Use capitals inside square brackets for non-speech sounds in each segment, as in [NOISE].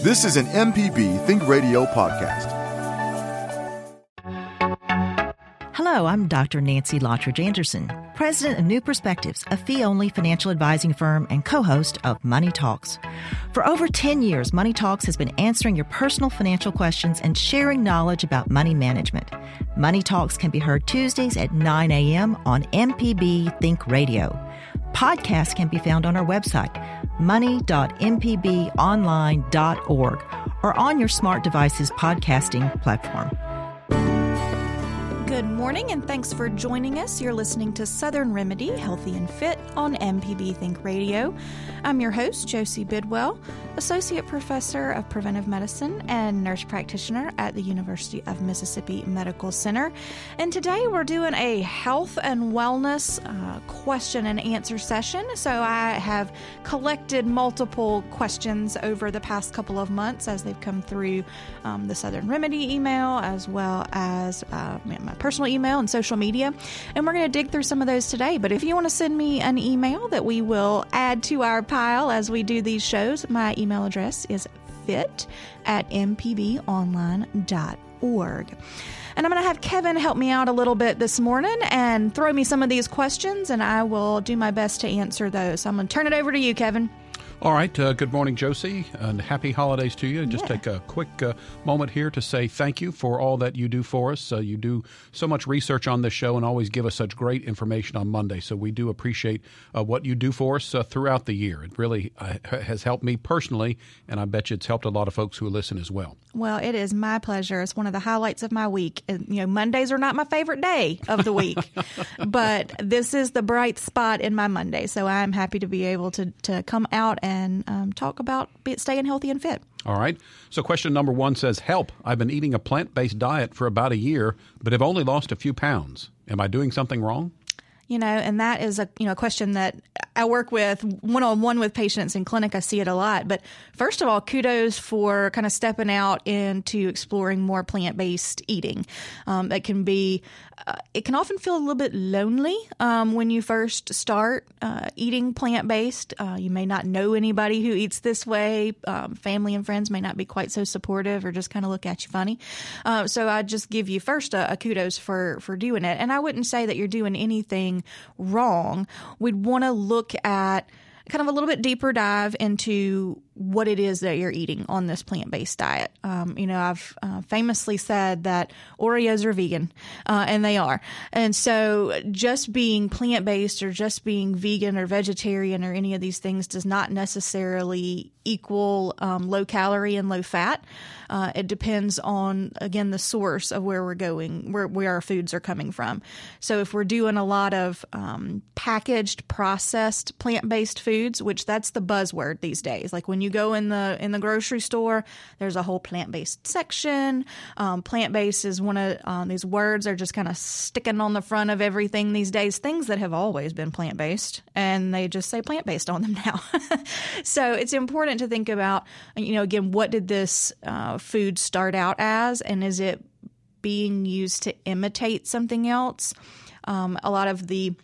This is an MPB Think Radio podcast. Hello, I'm Dr. Nancy Lottridge Anderson, president of New Perspectives, a fee only financial advising firm and co host of Money Talks. For over 10 years, Money Talks has been answering your personal financial questions and sharing knowledge about money management. Money Talks can be heard Tuesdays at 9 a.m. on MPB Think Radio. Podcasts can be found on our website, money.mpbonline.org, or on your smart device's podcasting platform. Good morning, and thanks for joining us. You're listening to Southern Remedy, Healthy and Fit on MPB Think Radio. I'm your host, Josie Bidwell, Associate Professor of Preventive Medicine and Nurse Practitioner at the University of Mississippi Medical Center. And today we're doing a health and wellness uh, question and answer session. So I have collected multiple questions over the past couple of months as they've come through um, the Southern Remedy email as well as uh, my personal email and social media. And we're going to dig through some of those today. But if you want to send me an email that we will add to our pile as we do these shows, my email address is fit at mpbonline.org. And I'm going to have Kevin help me out a little bit this morning and throw me some of these questions, and I will do my best to answer those. So I'm going to turn it over to you, Kevin. All right. Uh, good morning, Josie, and happy holidays to you. Just yeah. take a quick uh, moment here to say thank you for all that you do for us. Uh, you do so much research on this show and always give us such great information on Monday. So we do appreciate uh, what you do for us uh, throughout the year. It really uh, has helped me personally, and I bet you it's helped a lot of folks who listen as well. Well, it is my pleasure. It's one of the highlights of my week. You know, Mondays are not my favorite day of the week, [LAUGHS] but this is the bright spot in my Monday. So I'm happy to be able to, to come out and um, talk about staying healthy and fit. All right. So, question number one says Help. I've been eating a plant based diet for about a year, but have only lost a few pounds. Am I doing something wrong? You know and that is a you know a question that I work with one on one with patients in clinic I see it a lot but first of all kudos for kind of stepping out into exploring more plant-based eating um, that can be uh, it can often feel a little bit lonely um, when you first start uh, eating plant based. Uh, you may not know anybody who eats this way. Um, family and friends may not be quite so supportive or just kind of look at you funny. Uh, so I just give you first a, a kudos for for doing it. And I wouldn't say that you're doing anything wrong. We'd want to look at kind of a little bit deeper dive into what it is that you're eating on this plant based diet. Um, you know, I've uh, famously said that Oreos are vegan, uh, and they are. And so just being plant based or just being vegan or vegetarian or any of these things does not necessarily equal um, low calorie and low fat. Uh, it depends on, again, the source of where we're going, where, where our foods are coming from. So if we're doing a lot of um, packaged, processed plant based foods, which that's the buzzword these days, like when you you go in the in the grocery store, there's a whole plant based section. Um, plant based is one of um, these words are just kind of sticking on the front of everything these days. Things that have always been plant based, and they just say plant based on them now. [LAUGHS] so it's important to think about, you know, again, what did this uh, food start out as, and is it being used to imitate something else? Um, a lot of the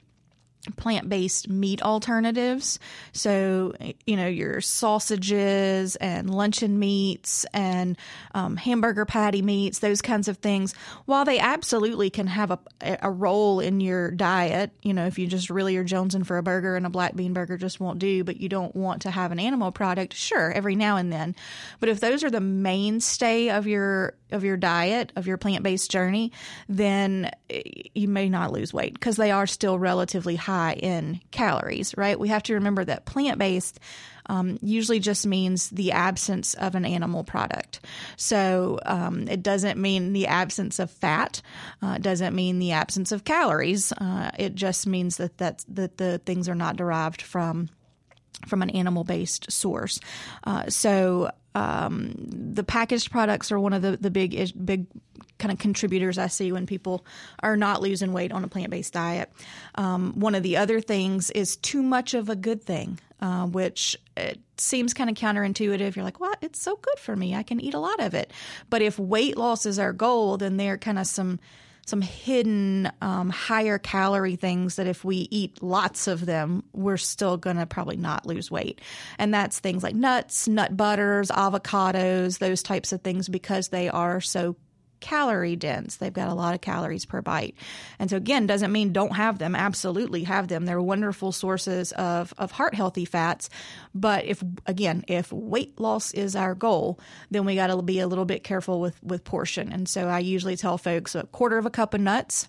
plant based meat alternatives. So, you know, your sausages and luncheon meats and um, hamburger patty meats, those kinds of things, while they absolutely can have a, a role in your diet, you know, if you just really are jonesing for a burger and a black bean burger just won't do, but you don't want to have an animal product, sure, every now and then. But if those are the mainstay of your of your diet, of your plant based journey, then eh, you may not lose weight because they are still relatively high high in calories, right? We have to remember that plant based um, usually just means the absence of an animal product. So um, it doesn't mean the absence of fat. Uh, doesn't mean the absence of calories. Uh, it just means that that's, that the things are not derived from from an animal based source. Uh, so um, the packaged products are one of the, the big big kind of contributors I see when people are not losing weight on a plant based diet. Um, one of the other things is too much of a good thing, uh, which it seems kind of counterintuitive. You're like, well, it's so good for me. I can eat a lot of it. But if weight loss is our goal, then there are kind of some some hidden um, higher calorie things that if we eat lots of them, we're still going to probably not lose weight. And that's things like nuts, nut butters, avocados, those types of things because they are so calorie dense. They've got a lot of calories per bite. And so again, doesn't mean don't have them. Absolutely have them. They're wonderful sources of, of heart healthy fats. But if again, if weight loss is our goal, then we got to be a little bit careful with, with portion. And so I usually tell folks a quarter of a cup of nuts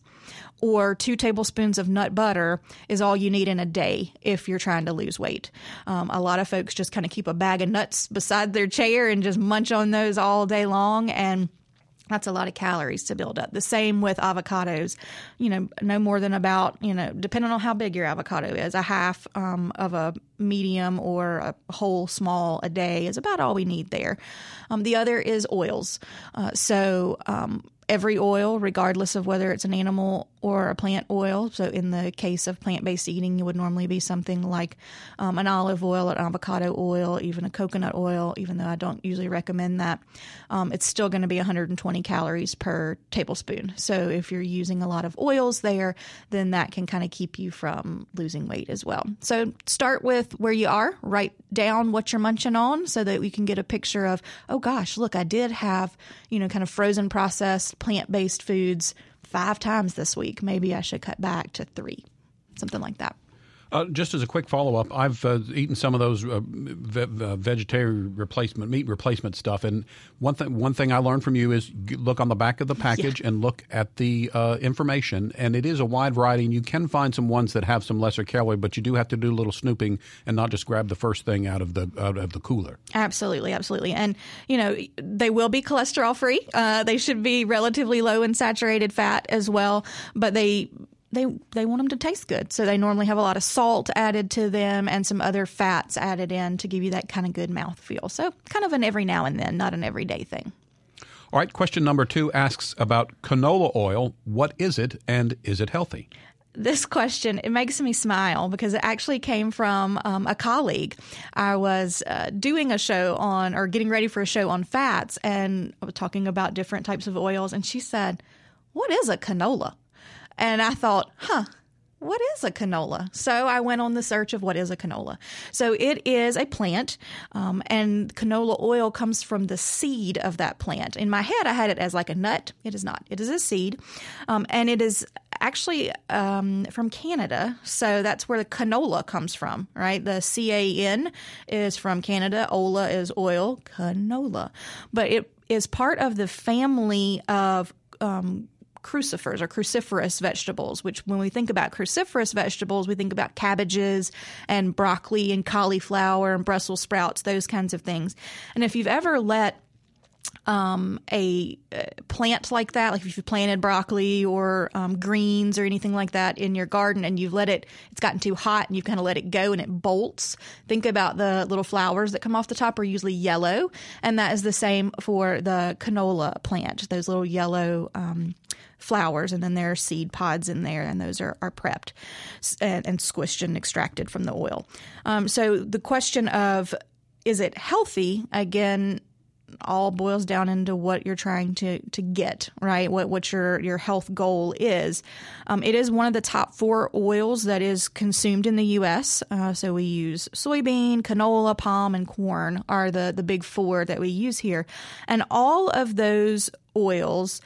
or two tablespoons of nut butter is all you need in a day if you're trying to lose weight. Um, a lot of folks just kind of keep a bag of nuts beside their chair and just munch on those all day long. And that's a lot of calories to build up. The same with avocados, you know, no more than about, you know, depending on how big your avocado is, a half um, of a medium or a whole small a day is about all we need there. Um, the other is oils. Uh, so, um, every oil, regardless of whether it's an animal or a plant oil. So, in the case of plant based eating, it would normally be something like um, an olive oil, an avocado oil, even a coconut oil, even though I don't usually recommend that. Um, it's still going to be 120 calories per tablespoon. So, if you're using a lot of oils there, then that can kind of keep you from losing weight as well. So, start with where you are, write down what you're munching on so that we can get a picture of, oh gosh, look, I did have, you know, kind of frozen processed plant based foods five times this week. Maybe I should cut back to three, something like that. Uh, just as a quick follow up, I've uh, eaten some of those uh, ve- uh, vegetarian replacement meat replacement stuff, and one thing one thing I learned from you is look on the back of the package yeah. and look at the uh, information, and it is a wide variety, and you can find some ones that have some lesser calorie, but you do have to do a little snooping and not just grab the first thing out of the out of the cooler. Absolutely, absolutely, and you know they will be cholesterol free. Uh, they should be relatively low in saturated fat as well, but they they they want them to taste good. So they normally have a lot of salt added to them and some other fats added in to give you that kind of good mouth feel. So kind of an every now and then, not an everyday thing. All right, question number 2 asks about canola oil. What is it and is it healthy? this question it makes me smile because it actually came from um, a colleague i was uh, doing a show on or getting ready for a show on fats and I was talking about different types of oils and she said what is a canola and I thought, huh, what is a canola? So I went on the search of what is a canola. So it is a plant, um, and canola oil comes from the seed of that plant. In my head, I had it as like a nut. It is not. It is a seed, um, and it is actually um, from Canada. So that's where the canola comes from, right? The C A N is from Canada. Ola is oil. Canola, but it is part of the family of um, crucifers or cruciferous vegetables, which when we think about cruciferous vegetables, we think about cabbages and broccoli and cauliflower and Brussels sprouts, those kinds of things. And if you've ever let um, a, a, plant like that, like if you planted broccoli or um, greens or anything like that in your garden and you've let it, it's gotten too hot and you've kind of let it go and it bolts. Think about the little flowers that come off the top are usually yellow, and that is the same for the canola plant. Those little yellow um, flowers, and then there are seed pods in there, and those are, are prepped and, and squished and extracted from the oil. Um, so the question of is it healthy again all boils down into what you're trying to to get right? What what your your health goal is. Um, it is one of the top four oils that is consumed in the U.S. Uh, so we use soybean canola palm and corn are the the big four that we use here. And all of those oils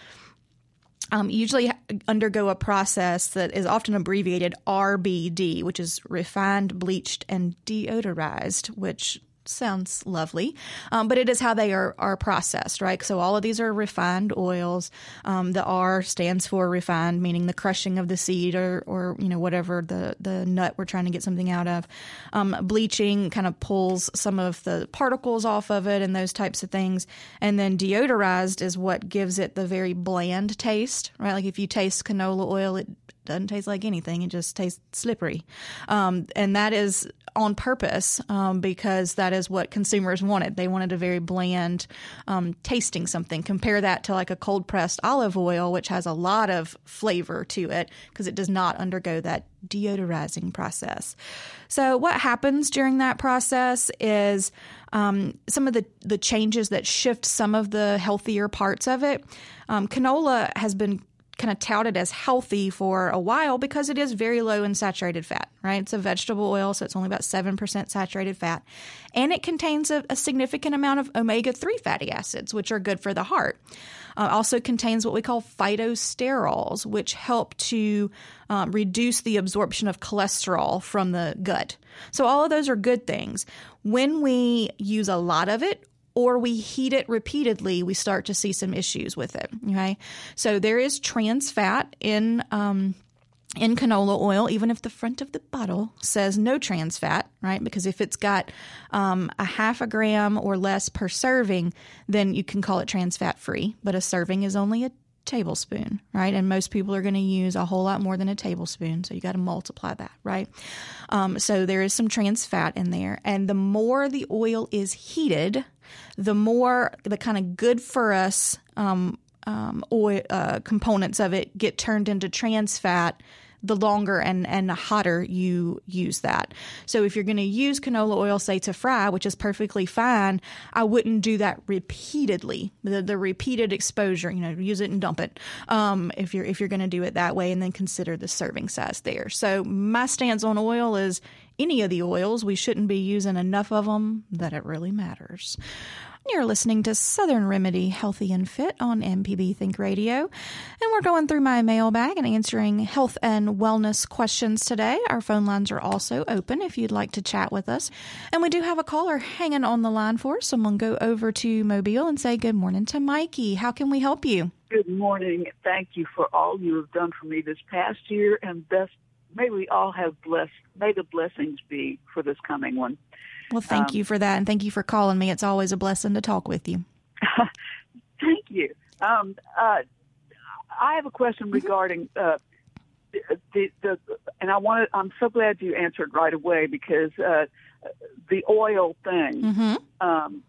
um, usually undergo a process that is often abbreviated RBD, which is refined, bleached, and deodorized, which sounds lovely, um, but it is how they are, are processed, right? So all of these are refined oils. Um, the R stands for refined, meaning the crushing of the seed or, or you know whatever the the nut we're trying to get something out of. Um, bleaching kind of pulls some of the particles off of it and those types of things, and then deodorized is what gives it the very bland taste, right? Like if you taste canola oil, it doesn't taste like anything. It just tastes slippery. Um, and that is on purpose um, because that is what consumers wanted. They wanted a very bland um, tasting something. Compare that to like a cold pressed olive oil, which has a lot of flavor to it because it does not undergo that deodorizing process. So, what happens during that process is um, some of the, the changes that shift some of the healthier parts of it. Um, canola has been kind of touted as healthy for a while because it is very low in saturated fat, right? It's a vegetable oil, so it's only about 7% saturated fat. And it contains a, a significant amount of omega 3 fatty acids, which are good for the heart. Uh, also contains what we call phytosterols, which help to um, reduce the absorption of cholesterol from the gut. So, all of those are good things. When we use a lot of it, or we heat it repeatedly, we start to see some issues with it. Okay, so there is trans fat in. Um, in canola oil, even if the front of the bottle says no trans fat, right? Because if it's got um, a half a gram or less per serving, then you can call it trans fat free. But a serving is only a tablespoon, right? And most people are going to use a whole lot more than a tablespoon. So you got to multiply that, right? Um, so there is some trans fat in there. And the more the oil is heated, the more the kind of good for us um, um, oil uh, components of it get turned into trans fat the longer and, and hotter you use that. So if you're going to use canola oil, say to fry, which is perfectly fine, I wouldn't do that repeatedly. The, the repeated exposure, you know, use it and dump it. Um, if you're if you're going to do it that way, and then consider the serving size there. So my stance on oil is any of the oils, we shouldn't be using enough of them that it really matters. You're listening to Southern Remedy Healthy and Fit on MPB Think Radio. And we're going through my mailbag and answering health and wellness questions today. Our phone lines are also open if you'd like to chat with us. And we do have a caller hanging on the line for us. Someone go over to Mobile and say good morning to Mikey. How can we help you? Good morning. Thank you for all you have done for me this past year and best may we all have blessed may the blessings be for this coming one. Well, thank um, you for that, and thank you for calling me. It's always a blessing to talk with you. [LAUGHS] thank you. Um, uh, I have a question mm-hmm. regarding uh, the, the, and I wanted. I'm so glad you answered right away because uh, the oil thing. Mm-hmm. Um,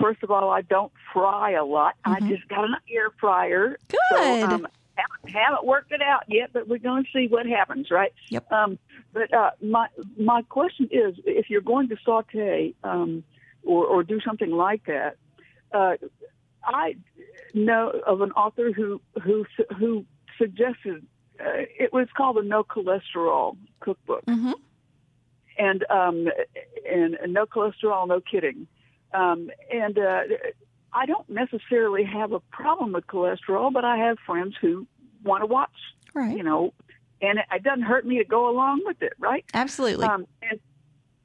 first of all, I don't fry a lot. Mm-hmm. I just got an air fryer. Good. So, um, haven't, haven't worked it out yet, but we're going to see what happens, right? Yep. Um, but uh, my my question is, if you're going to saute um, or or do something like that, uh, I know of an author who who who suggested uh, it was called the No Cholesterol Cookbook, mm-hmm. and um, and, and no cholesterol, no kidding, um, and. Uh, I don't necessarily have a problem with cholesterol, but I have friends who want to watch, right. you know, and it, doesn't hurt me to go along with it, right? Absolutely. Um, and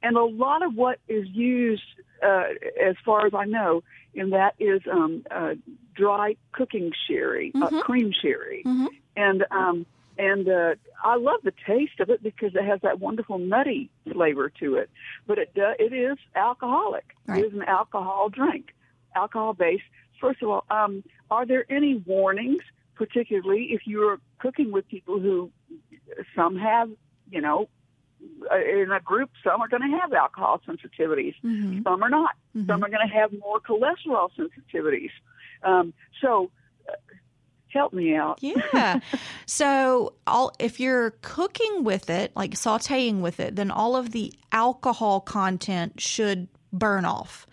and a lot of what is used, uh, as far as I know, in that is um, uh, dry cooking sherry, uh, mm-hmm. uh, cream sherry, mm-hmm. and um, and uh, I love the taste of it because it has that wonderful nutty flavor to it. But it uh, it is alcoholic. Right. It is an alcohol drink, alcohol based. First of all, um, are there any warnings, particularly if you're cooking with people who some have, you know, uh, in a group, some are going to have alcohol sensitivities. Mm-hmm. Some are not. Mm-hmm. Some are going to have more cholesterol sensitivities. Um, so, uh, help me out. yeah. [LAUGHS] So, all if you're cooking with it, like sautéing with it, then all of the alcohol content should burn off.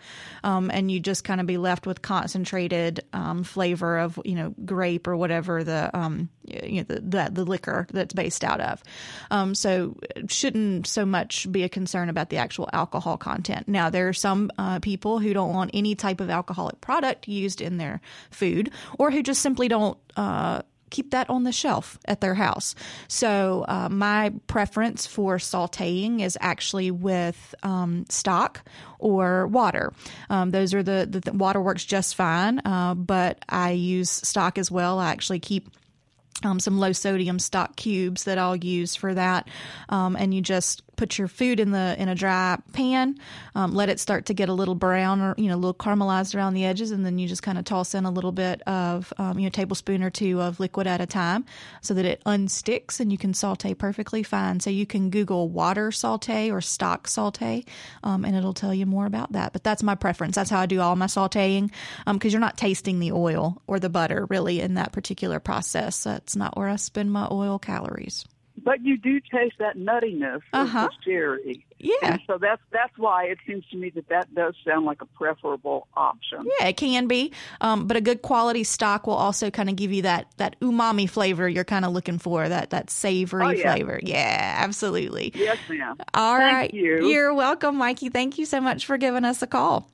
Um, and you just kind of be left with concentrated um, flavor of you know grape or whatever the um, you know the, the, the liquor that's based out of. Um, so shouldn't so much be a concern about the actual alcohol content. Now there are some uh, people who don't want any type of alcoholic product used in their food, or who just simply don't. Uh, keep that on the shelf at their house. So uh, my preference for sautéing is actually with um, stock or water. Um, those are the, the, the, water works just fine, uh, but I use stock as well. I actually keep um, some low sodium stock cubes that I'll use for that. Um, and you just put your food in the in a dry pan, um, let it start to get a little brown or you know a little caramelized around the edges, and then you just kind of toss in a little bit of um, you know tablespoon or two of liquid at a time, so that it unsticks and you can saute perfectly fine. So you can Google water saute or stock saute, um, and it'll tell you more about that. But that's my preference. That's how I do all my sauteing because um, you're not tasting the oil or the butter really in that particular process. That's not where I spend my oil calories. But you do taste that nuttiness Uh-huh. of the cherry. Yeah. And so that's that's why it seems to me that that does sound like a preferable option. Yeah, it can be, um, but a good quality stock will also kind of give you that that umami flavor you're kind of looking for that that savory Oh, yeah. flavor. Yeah, absolutely. Yes, ma'am. All Thank right, you. You're welcome, Mikey. Thank you so much for giving us a call.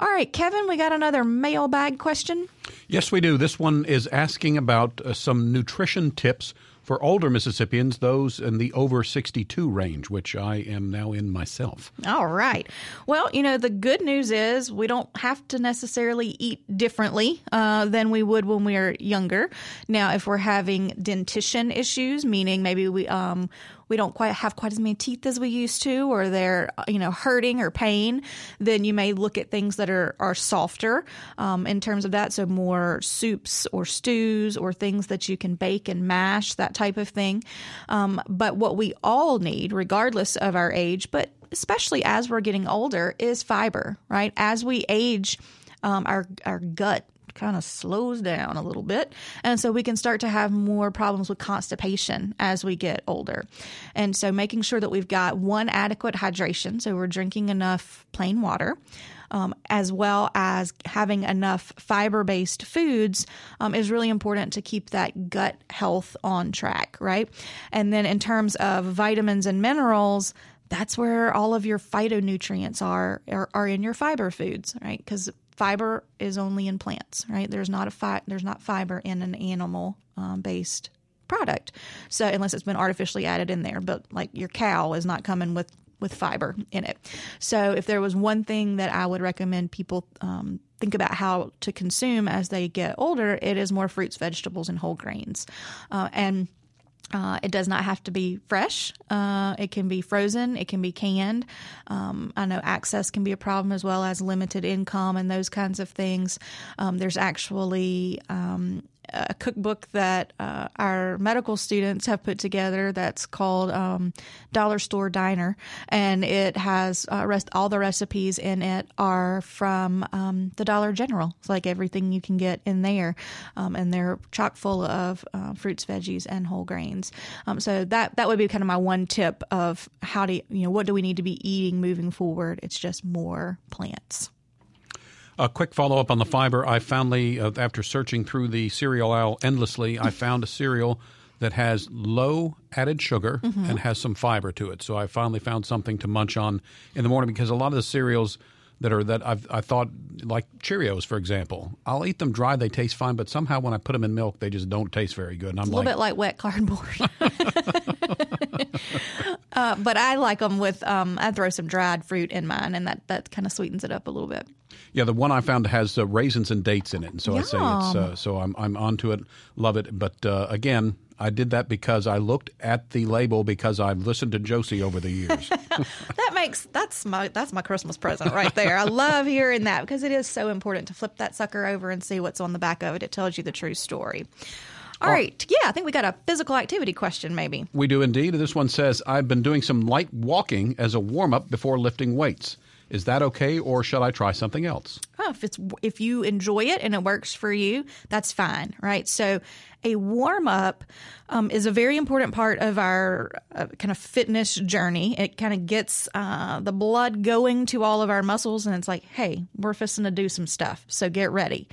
All right, Kevin, we got another mailbag question. Yes, we do. This one is asking about uh, some nutrition tips for older Mississippians, those in the over 62 range, which I am now in myself. All right. Well, you know, the good news is we don't have to necessarily eat differently uh, than we would when we are younger. Now, if we're having dentition issues, meaning maybe we um, we don't quite have quite as many teeth as we used to, or they're you know hurting or pain, then you may look at things that are are softer um, in terms of that. So more soups or stews or things that you can bake and mash, that type of thing. Um, but what we all need, regardless of our age, but especially as we're getting older, is fiber. Right as we age, um, our our gut kind of slows down a little bit. And so we can start to have more problems with constipation as we get older. And so making sure that we've got one adequate hydration, so we're drinking enough plain water. Um, as well as having enough fiber based foods um, is really important to keep that gut health on track, right? And then in terms of vitamins and minerals, that's where all of your phytonutrients are are, are in your fiber foods, right? Because fiber is only in plants, right? There's not a fi- there's not fiber in an animal um, based product, so unless it's been artificially added in there. But like your cow is not coming with with fiber in it. So if there was one thing that I would recommend people um, think about how to consume as they get older, it is more fruits, vegetables, and whole grains, uh, and uh, it does not have to be fresh. Uh, it can be frozen. It can be canned. Um, I know access can be a problem as well as limited income and those kinds of things. Um, there's actually um, a cookbook that uh, our medical students have put together that's called um, Dollar Store Diner, and it has uh, rest, all the recipes in it are from um, the Dollar General. It's like everything you can get in there, um, and they're chock full of uh, fruits, veggies, and whole grains. Um, so that that would be kind of my one tip of how to you know what do we need to be eating moving forward. It's just more plants. A quick follow up on the fiber. I finally, uh, after searching through the cereal aisle endlessly, I [LAUGHS] found a cereal that has low added sugar and has some fiber to it. So I finally found something to munch on in the morning because a lot of the cereals that are that I've I thought like Cheerios for example, I'll eat them dry. They taste fine, but somehow when I put them in milk, they just don't taste very good. And I'm a little like, bit like wet cardboard. [LAUGHS] [LAUGHS] uh, but I like them with. Um, I throw some dried fruit in mine, and that that kind of sweetens it up a little bit. Yeah, the one I found has uh, raisins and dates in it, and so I say it's uh, so I'm I'm onto it, love it. But uh, again, I did that because I looked at the label because I've listened to Josie over the years. [LAUGHS] That makes that's my that's my Christmas present right there. I love hearing that because it is so important to flip that sucker over and see what's on the back of it. It tells you the true story. All right, yeah, I think we got a physical activity question, maybe. we do indeed. This one says I've been doing some light walking as a warm up before lifting weights. Is that okay, or should I try something else? Oh, if it's if you enjoy it and it works for you, that's fine, right? So, a warm up um, is a very important part of our uh, kind of fitness journey. It kind of gets uh, the blood going to all of our muscles, and it's like, hey, we're fisting to do some stuff, so get ready.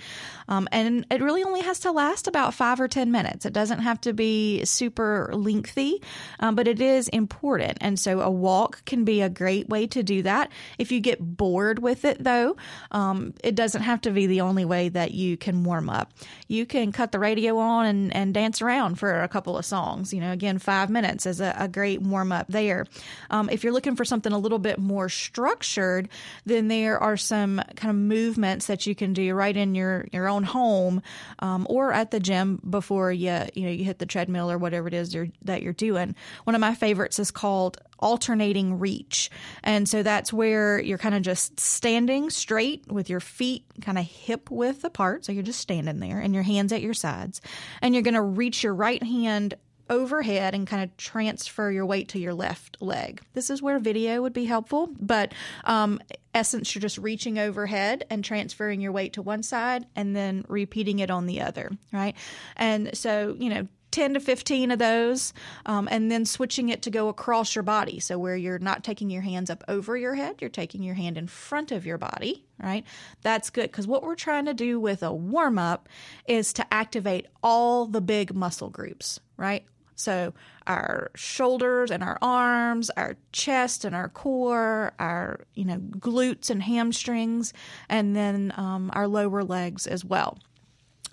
Um, and it really only has to last about five or ten minutes. It doesn't have to be super lengthy, um, but it is important. And so, a walk can be a great way to do that. If you get bored with it, though, um, it doesn't have to be the only way that you can warm up. You can cut the radio on and, and dance around for a couple of songs. You know, again, five minutes is a, a great warm up there. Um, if you're looking for something a little bit more structured, then there are some kind of movements that you can do right in your, your own home um, or at the gym before you you know you hit the treadmill or whatever it is you're, that you're doing. One of my favorites is called alternating reach. And so that's where you're kind of just standing straight with your feet kind of hip width apart. So you're just standing there and your hands at your sides. And you're going to reach your right hand overhead and kind of transfer your weight to your left leg. This is where video would be helpful, but um, essence, you're just reaching overhead and transferring your weight to one side and then repeating it on the other, right? And so, you know, 10 to 15 of those, um, and then switching it to go across your body. So, where you're not taking your hands up over your head, you're taking your hand in front of your body, right? That's good because what we're trying to do with a warm up is to activate all the big muscle groups, right? So our shoulders and our arms, our chest and our core, our you know glutes and hamstrings, and then um, our lower legs as well.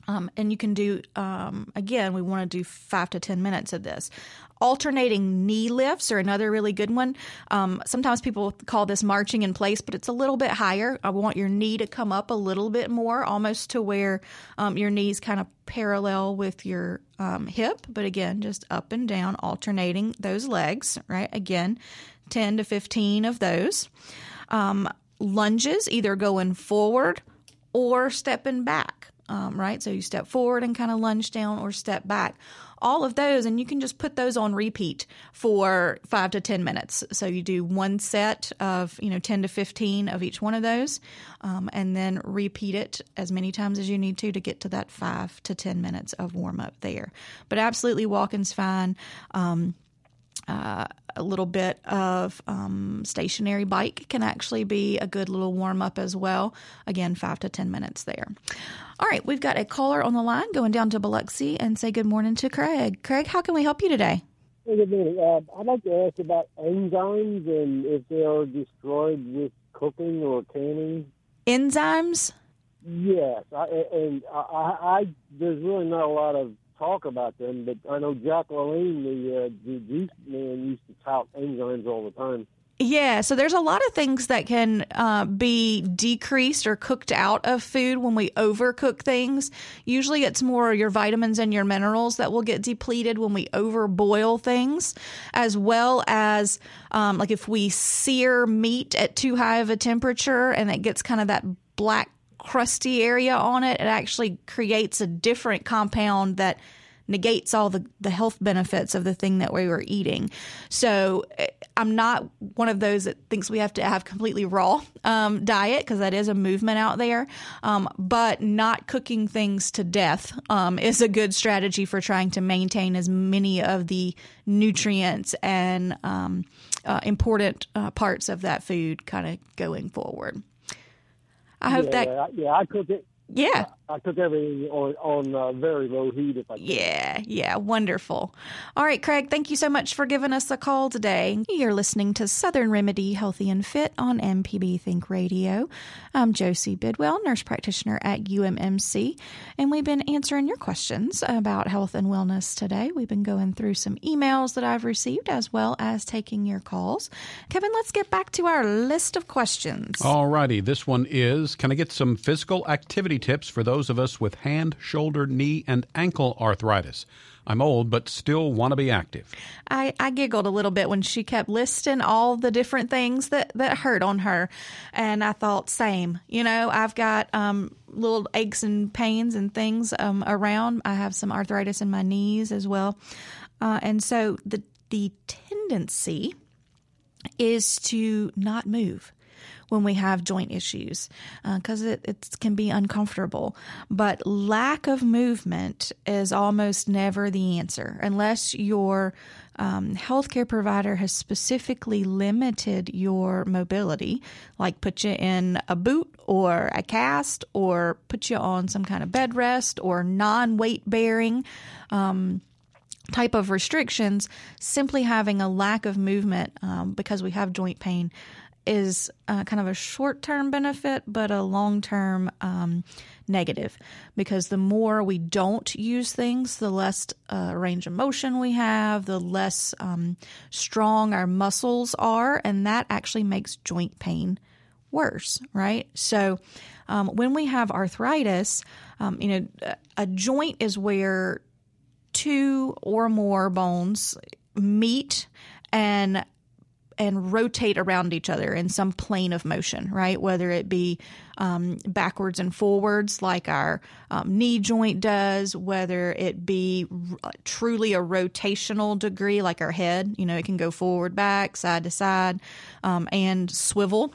Um, and you can do um, again. We want to do five to ten minutes of this. Alternating knee lifts are another really good one. Um, sometimes people call this marching in place, but it's a little bit higher. I want your knee to come up a little bit more, almost to where um, your knees kind of parallel with your um, hip. But again, just up and down, alternating those legs, right? Again, 10 to 15 of those. Um, lunges, either going forward or stepping back, um, right? So you step forward and kind of lunge down or step back all of those, and you can just put those on repeat for five to 10 minutes. So you do one set of, you know, 10 to 15 of each one of those, um, and then repeat it as many times as you need to to get to that five to 10 minutes of warm up there. But absolutely, walking's fine. Um, uh, a little bit of um, stationary bike can actually be a good little warm up as well. Again, five to 10 minutes there. All right, we've got a caller on the line going down to Biloxi and say good morning to Craig. Craig, how can we help you today? Hey, good morning. Uh, I'd like to ask about enzymes and if they are destroyed with cooking or canning. Enzymes? Yes, I, and I, I, there's really not a lot of talk about them, but I know Jack LaLanne, the, uh, juice man, used to tout enzymes all the time. Yeah, so there's a lot of things that can uh, be decreased or cooked out of food when we overcook things. Usually it's more your vitamins and your minerals that will get depleted when we overboil things, as well as um, like if we sear meat at too high of a temperature and it gets kind of that black crusty area on it, it actually creates a different compound that negates all the, the health benefits of the thing that we were eating. So eh, I'm not one of those that thinks we have to have completely raw um, diet because that is a movement out there. Um, but not cooking things to death um, is a good strategy for trying to maintain as many of the nutrients and um, uh, important uh, parts of that food kind of going forward. I hope yeah, that. Yeah, I cook it. Yeah. I cook everything on on uh, very low heat if I can. Yeah, yeah, wonderful. All right, Craig, thank you so much for giving us a call today. You're listening to Southern Remedy Healthy and Fit on MPB Think Radio. I'm Josie Bidwell, nurse practitioner at UMMC, and we've been answering your questions about health and wellness today. We've been going through some emails that I've received as well as taking your calls. Kevin, let's get back to our list of questions. All righty, this one is Can I get some physical activity tips for those? of us with hand, shoulder, knee, and ankle arthritis. I'm old, but still want to be active. I, I giggled a little bit when she kept listing all the different things that, that hurt on her. And I thought, same. You know, I've got um, little aches and pains and things um, around. I have some arthritis in my knees as well. Uh, and so the, the tendency is to not move when we have joint issues because uh, it, it can be uncomfortable. But lack of movement is almost never the answer unless your um, healthcare provider has specifically limited your mobility, like put you in a boot or a cast or put you on some kind of bed rest or non weight bearing. Um, type of restrictions, simply having a lack of movement um, because we have joint pain is uh, kind of a short term benefit, but a long term um, negative because the more we don't use things, the less uh, range of motion we have, the less um, strong our muscles are, and that actually makes joint pain worse, right? So um, when we have arthritis, um, you know, a joint is where two or more bones meet and and rotate around each other in some plane of motion, right? Whether it be um, backwards and forwards, like our um, knee joint does, whether it be r- truly a rotational degree, like our head, you know, it can go forward, back, side to side, um, and swivel.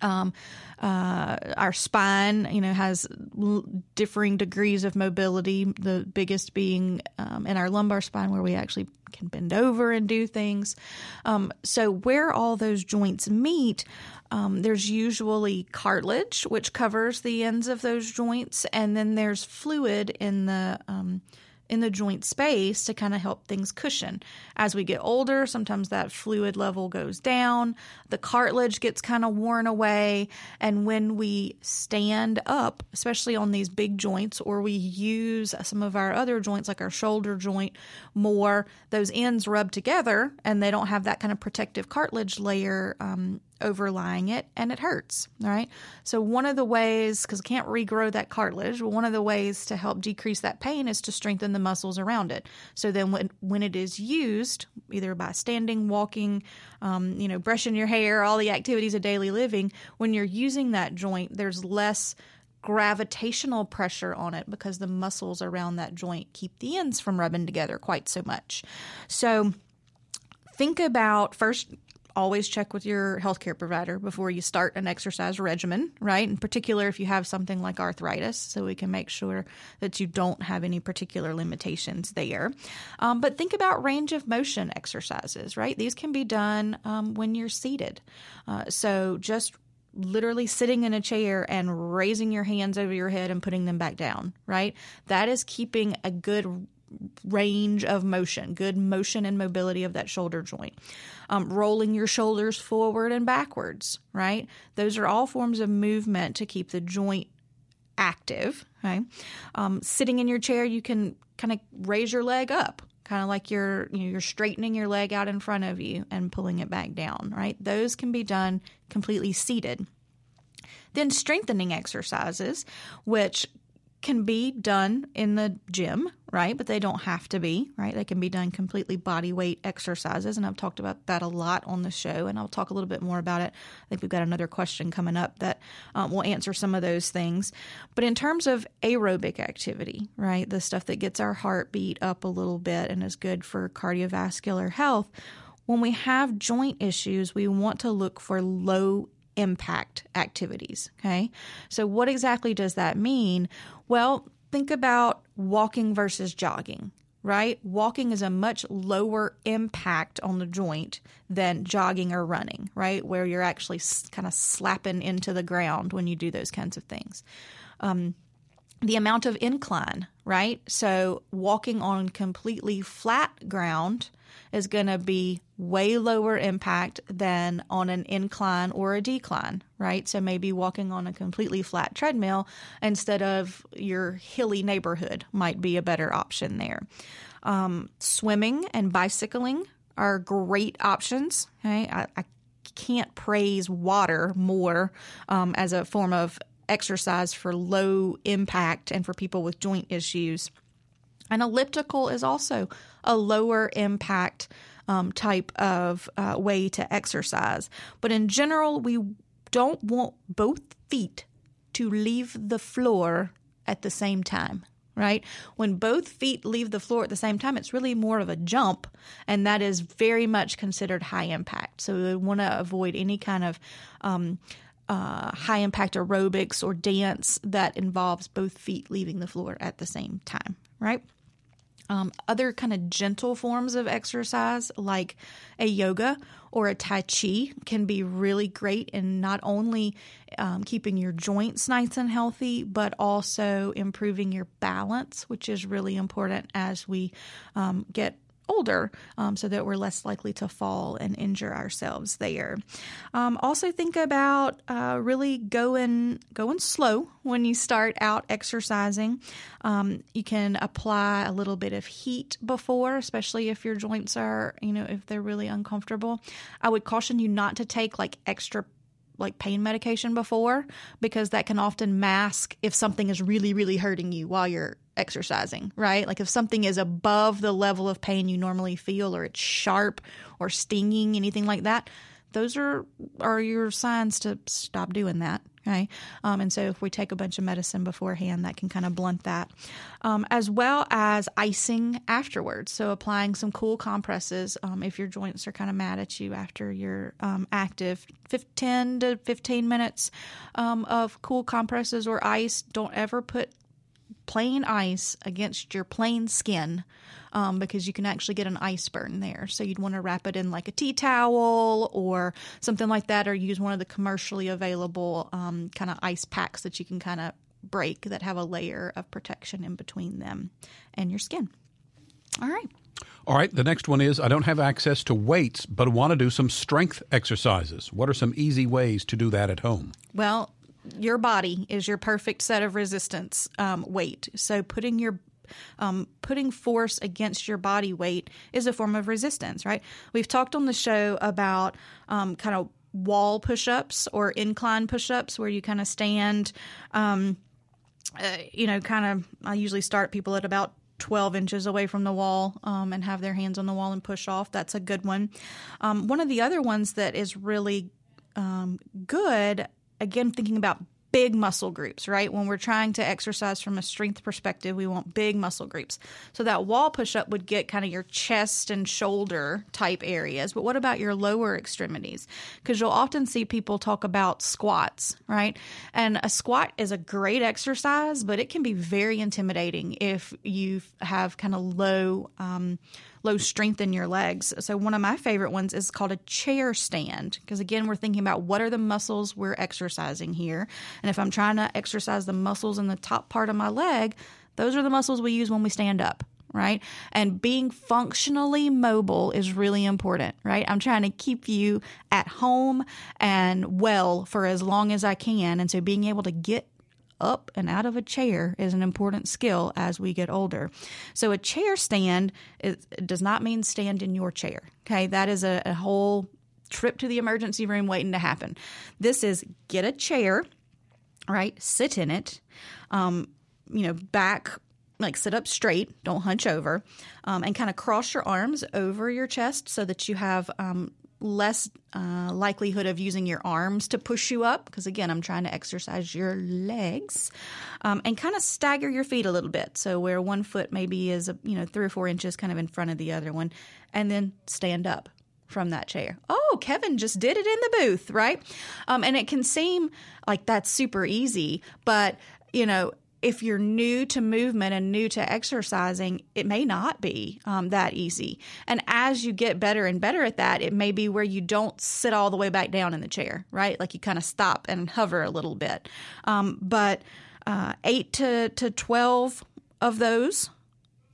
Um, uh, our spine, you know, has l- differing degrees of mobility. The biggest being um, in our lumbar spine, where we actually can bend over and do things. Um, so where all those joints meet, um, there's usually cartilage, which covers the ends of those joints, and then there's fluid in the um, in the joint space to kind of help things cushion. As we get older, sometimes that fluid level goes down, the cartilage gets kind of worn away, and when we stand up, especially on these big joints, or we use some of our other joints like our shoulder joint more, those ends rub together and they don't have that kind of protective cartilage layer um, overlying it and it hurts, right? So one of the ways, because I can't regrow that cartilage, one of the ways to help decrease that pain is to strengthen the muscles around it. So then when, when it is used, either by standing, walking, um, you know, brushing your hair, all the activities of daily living, when you're using that joint, there's less gravitational pressure on it because the muscles around that joint keep the ends from rubbing together quite so much. So think about first always check with your healthcare provider before you start an exercise regimen, right? In particular, if you have something like arthritis, so we can make sure that you don't have any particular limitations there. Um, but think about range of motion exercises, right? These can be done um, when you're seated. Uh, so just literally sitting in a chair and raising your hands over your head and putting them back down, right? That is keeping a good range of motion, good motion and mobility of that shoulder joint. Um, rolling your shoulders forward and backwards, right? Those are all forms of movement to keep the joint active. Okay, um, sitting in your chair, you can kind of raise your leg up, kind of like you're you know, you're straightening your leg out in front of you and pulling it back down. Right, those can be done completely seated. Then strengthening exercises, which can be done in the gym, right? But they don't have to be, right? They can be done completely body weight exercises. And I've talked about that a lot on the show, and I'll talk a little bit more about it. I think we've got another question coming up that um, will answer some of those things. But in terms of aerobic activity, right? The stuff that gets our heartbeat up a little bit and is good for cardiovascular health. When we have joint issues, we want to look for low impact activities. Okay. So, what exactly does that mean? Well, think about walking versus jogging, right? Walking is a much lower impact on the joint than jogging or running, right? Where you're actually kind of slapping into the ground when you do those kinds of things. Um, the amount of incline, right? So, walking on completely flat ground is going to be way lower impact than on an incline or a decline, right? So maybe walking on a completely flat treadmill instead of your hilly neighborhood might be a better option there. Um, swimming and bicycling are great options. Okay, I, I can't praise water more um, as a form of exercise for low impact and for people with joint issues. An elliptical is also a lower impact um, type of uh, way to exercise. But in general, we don't want both feet to leave the floor at the same time right? When both feet leave the floor at the same time, it's really more of a jump, and that is very much considered high impact. So we want to avoid any kind of um, uh, high impact aerobics or dance that involves both feet leaving the floor at the same time, right? Um, other kind of gentle forms of exercise, like a yoga or a Tai Chi, can be really great in not only um, keeping your joints nice and healthy, but also improving your balance, which is really important as we um, get older um, so that we're less likely to fall and injure ourselves there. Um, also, think about uh, really going going slow when you start out exercising. Um, you can apply a little bit of heat before, especially if your joints are, you know, if they're really uncomfortable. I would caution you not to take like extra like pain medication before because that can often mask if something is really really hurting you while you're exercising, right? Like if something is above the level of pain you normally feel or it's sharp or stinging, anything like that, those are are your signs to stop doing that. Okay, um, and so if we take a bunch of medicine beforehand, that can kind of blunt that, um, as well as icing afterwards. So applying some cool compresses um, if your joints are kind of mad at you after you're um, active. 10 to 15 minutes um, of cool compresses or ice. Don't ever put plain ice against your plain skin um, because you can actually get an ice burn there. So you'd want to wrap it in like a tea towel or something like that, or use one of the commercially available um, kind of ice packs that you can kind of break that have a layer of protection in between them and your skin. All right. All right, the next one is I don't have access to weights, but want to do some strength exercises. What are some easy ways to do that at home? Well, your body is your perfect set of resistance um, weight. So putting your um, putting force against your body weight is a form of resistance, right? We've talked on the show about um, kind of wall push ups or incline push ups where you kind of stand, um, uh, you know, kind of, I usually start people at about 12 inches away from the wall um, and have their hands on the wall and push off. That's a good one. Um, one of the other ones that is really um, good, again, thinking about big muscle groups, right? When we're trying to exercise from a strength perspective, we want big muscle groups. So that wall push up would get kind of your chest and shoulder type areas. But what about your lower extremities? Because you'll often see people talk about squats, right? And a squat is a great exercise, but it can be very intimidating if you have kind of low, um, low strength in your legs. So one of my favorite ones is called a chair stand because again we're thinking about what are the muscles we're exercising here. And if I'm trying to exercise the muscles in the top part of my leg, those are the muscles we use when we stand up right? And being functionally mobile is really important, right? I'm trying to keep you at home and well for as long as I can. And so being able to get up and out of a chair is an important skill as we get older. So a chair stand is, does not mean stand in your chair. Okay, that is a, a whole trip to the emergency room waiting to happen. This is get a chair, right? Sit in it, um, you know, back like sit up straight, don't hunch over, um, and kind of cross your arms over your chest so that you have um, less uh, likelihood of using your arms to push you up because again i'm trying to exercise your legs um, and kind of stagger your feet a little bit. So where one foot maybe is you know three or four inches kind of in front of the other one and then stand up from that chair. Oh kevin just did it in the booth right? Um, and it can seem like that's super easy but you know if you're new to movement and new to exercising, it may not be um, that easy. And as you get better and better at that, it may be where you don't sit all the way back down in the chair, right? Like you kind of stop and hover a little bit. Um, but uh, eight to, to 12 of those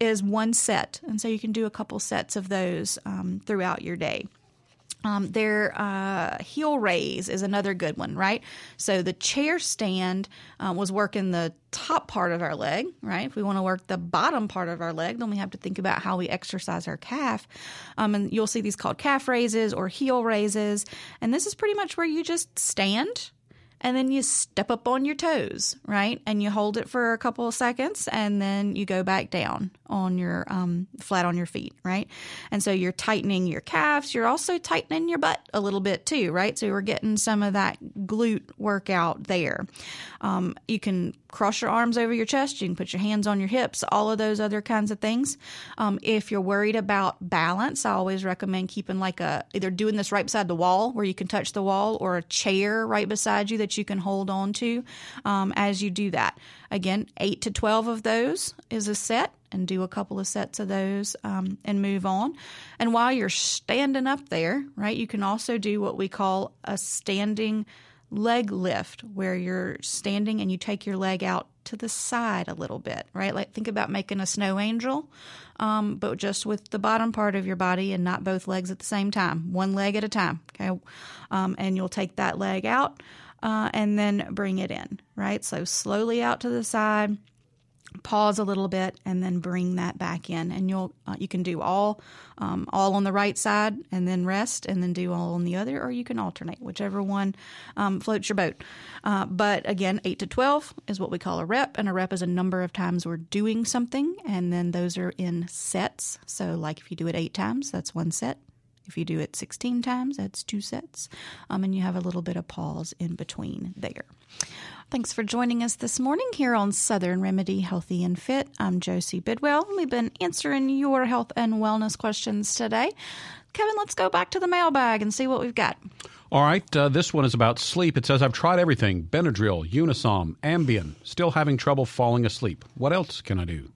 is one set. And so you can do a couple sets of those um, throughout your day. Um, their uh, heel raise is another good one, right? So the chair stand uh, was working the top part of our leg, right? If we want to work the bottom part of our leg, then we have to think about how we exercise our calf. Um, and you'll see these called calf raises or heel raises. And this is pretty much where you just stand and then you step up on your toes, right? And you hold it for a couple of seconds and then you go back down on your um, flat on your feet, right? And so you're tightening your calves. You're also tightening your butt a little bit too, right? So we're getting some of that glute workout there. Um, you can cross your arms over your chest. You can put your hands on your hips, all of those other kinds of things. Um, if you're worried about balance, I always recommend keeping like a either doing this right beside the wall where you can touch the wall or a chair right beside you that you can hold on to um, as you do that. Again, eight to 12 of those is a set and do a couple of sets of those um, and move on. And while you're standing up there, right, you can also do what we call a standing leg lift where you're standing and you take your leg out to the side a little bit, right? Like think about making a snow angel, um, but just with the bottom part of your body and not both legs at the same time, one leg at a time, okay? Um, and you'll take that leg out uh, and then bring it in, right? So slowly out to the side pause a little bit, and then bring that back in. And you'll uh, you can do all um, all on the right side, and then rest, and then do all on the other, or you can alternate, whichever one um, floats your boat. Uh, but again, eight to twelve is what we call a rep, and a rep is a number of times we're doing something, and then those are in sets. So, like if you do it eight times, that's one set. If you do it 16 times, that's two sets. Um, and you have a little bit of pause in between there. Thanks for joining us this morning here on Southern Remedy Healthy and Fit. I'm Josie Bidwell. We've been answering your health and wellness questions today. Kevin, let's go back to the mailbag and see what we've got. All right, uh, this one is about sleep. It says, I've tried everything Benadryl, Unisom, Ambien, still having trouble falling asleep. What else can I do?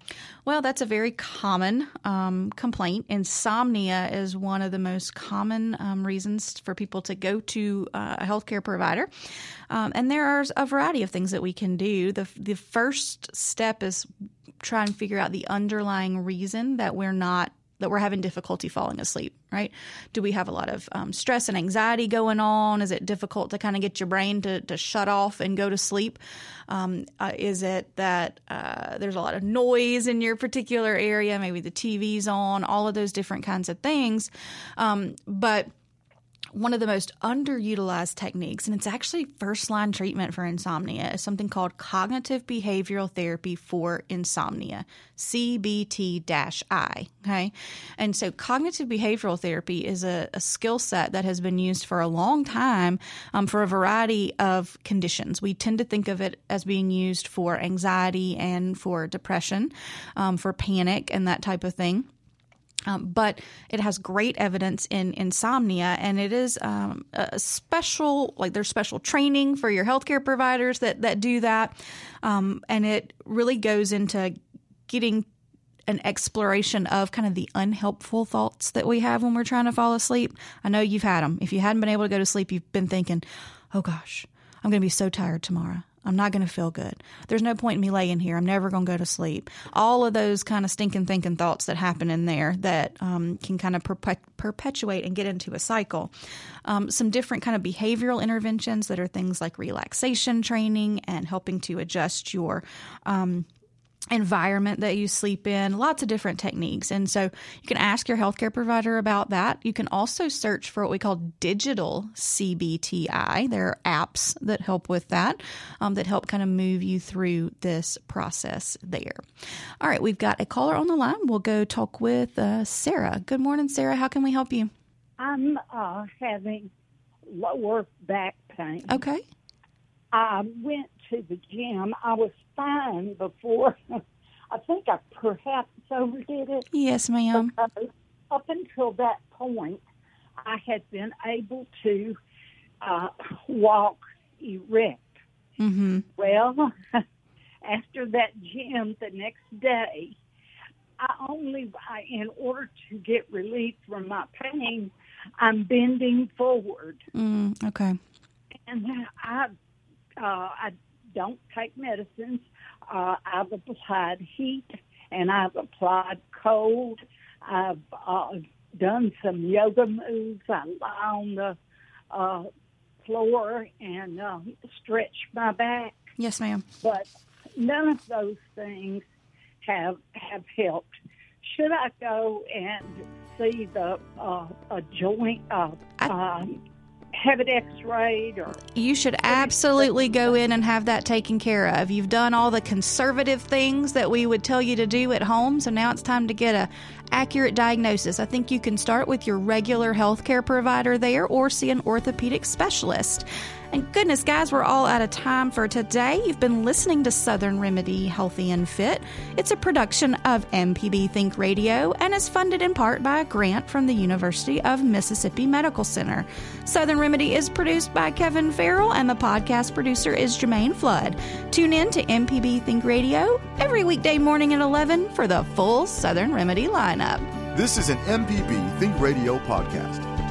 Well, that's a very common um, complaint. Insomnia is one of the most common um, reasons for people to go to uh, a healthcare provider. Um, and there are a variety of things that we can do. The, the first step is try and figure out the underlying reason that we're not that we're having difficulty falling asleep, right? Do we have a lot of um, stress and anxiety going on? Is it difficult to kind of get your brain to, to shut off and go to sleep? Um, uh, is it that uh, there's a lot of noise in your particular area? Maybe the TV's on, all of those different kinds of things. Um, but one of the most underutilized techniques, and it's actually first line treatment for insomnia, is something called cognitive behavioral therapy for insomnia, CBT I. Okay. And so cognitive behavioral therapy is a, a skill set that has been used for a long time um, for a variety of conditions. We tend to think of it as being used for anxiety and for depression, um, for panic, and that type of thing. Um, but it has great evidence in insomnia, and it is um, a special, like there's special training for your healthcare providers that that do that, um, and it really goes into getting an exploration of kind of the unhelpful thoughts that we have when we're trying to fall asleep. I know you've had them. If you hadn't been able to go to sleep, you've been thinking, "Oh gosh, I'm going to be so tired tomorrow. I'm not going to feel good. There's no point in me laying here. I'm never going to go to sleep. All of those kind of stinking thinking thoughts that happen in there that um, can kind of perpetuate and get into a cycle. Um, some different kind of behavioral interventions that are things like relaxation training and helping to adjust your um, environment that you sleep in, lots of different techniques. And so you can ask your healthcare provider about that. You can also search for what we call digital CBTI. There are apps that help with that, um, that help kind of move you through this process there. All right, we've got a caller on the line. We'll go talk with uh, Sarah. Good morning, Sarah. How can we help you? I'm uh, having lower back pain. Okay. I went to the gym. I was fine before. [LAUGHS] I think I perhaps overdid it. Yes, ma'am. Up until that point, I had been able to uh, walk erect. Mm-hmm. Well, [LAUGHS] after that gym the next day, I only, I, in order to get relief from my pain, I'm bending forward. Mm, okay. And I, uh, I don't take medicines. Uh, I've applied heat and I've applied cold. I've uh, done some yoga moves. I lie on the uh, floor and uh, stretch my back. Yes, ma'am. But none of those things have have helped. Should I go and see the uh, a joint uh, I, um, have it x-rayed or you should absolutely go in and have that taken care of. You've done all the conservative things that we would tell you to do at home so now it's time to get a accurate diagnosis. I think you can start with your regular healthcare provider there or see an orthopedic specialist and goodness, guys, we're all out of time for today. You've been listening to Southern Remedy Healthy and Fit. It's a production of MPB Think Radio and is funded in part by a grant from the University of Mississippi Medical Center. Southern Remedy is produced by Kevin Farrell, and the podcast producer is Jermaine Flood. Tune in to MPB Think Radio every weekday morning at 11 for the full Southern Remedy lineup. This is an MPB Think Radio podcast.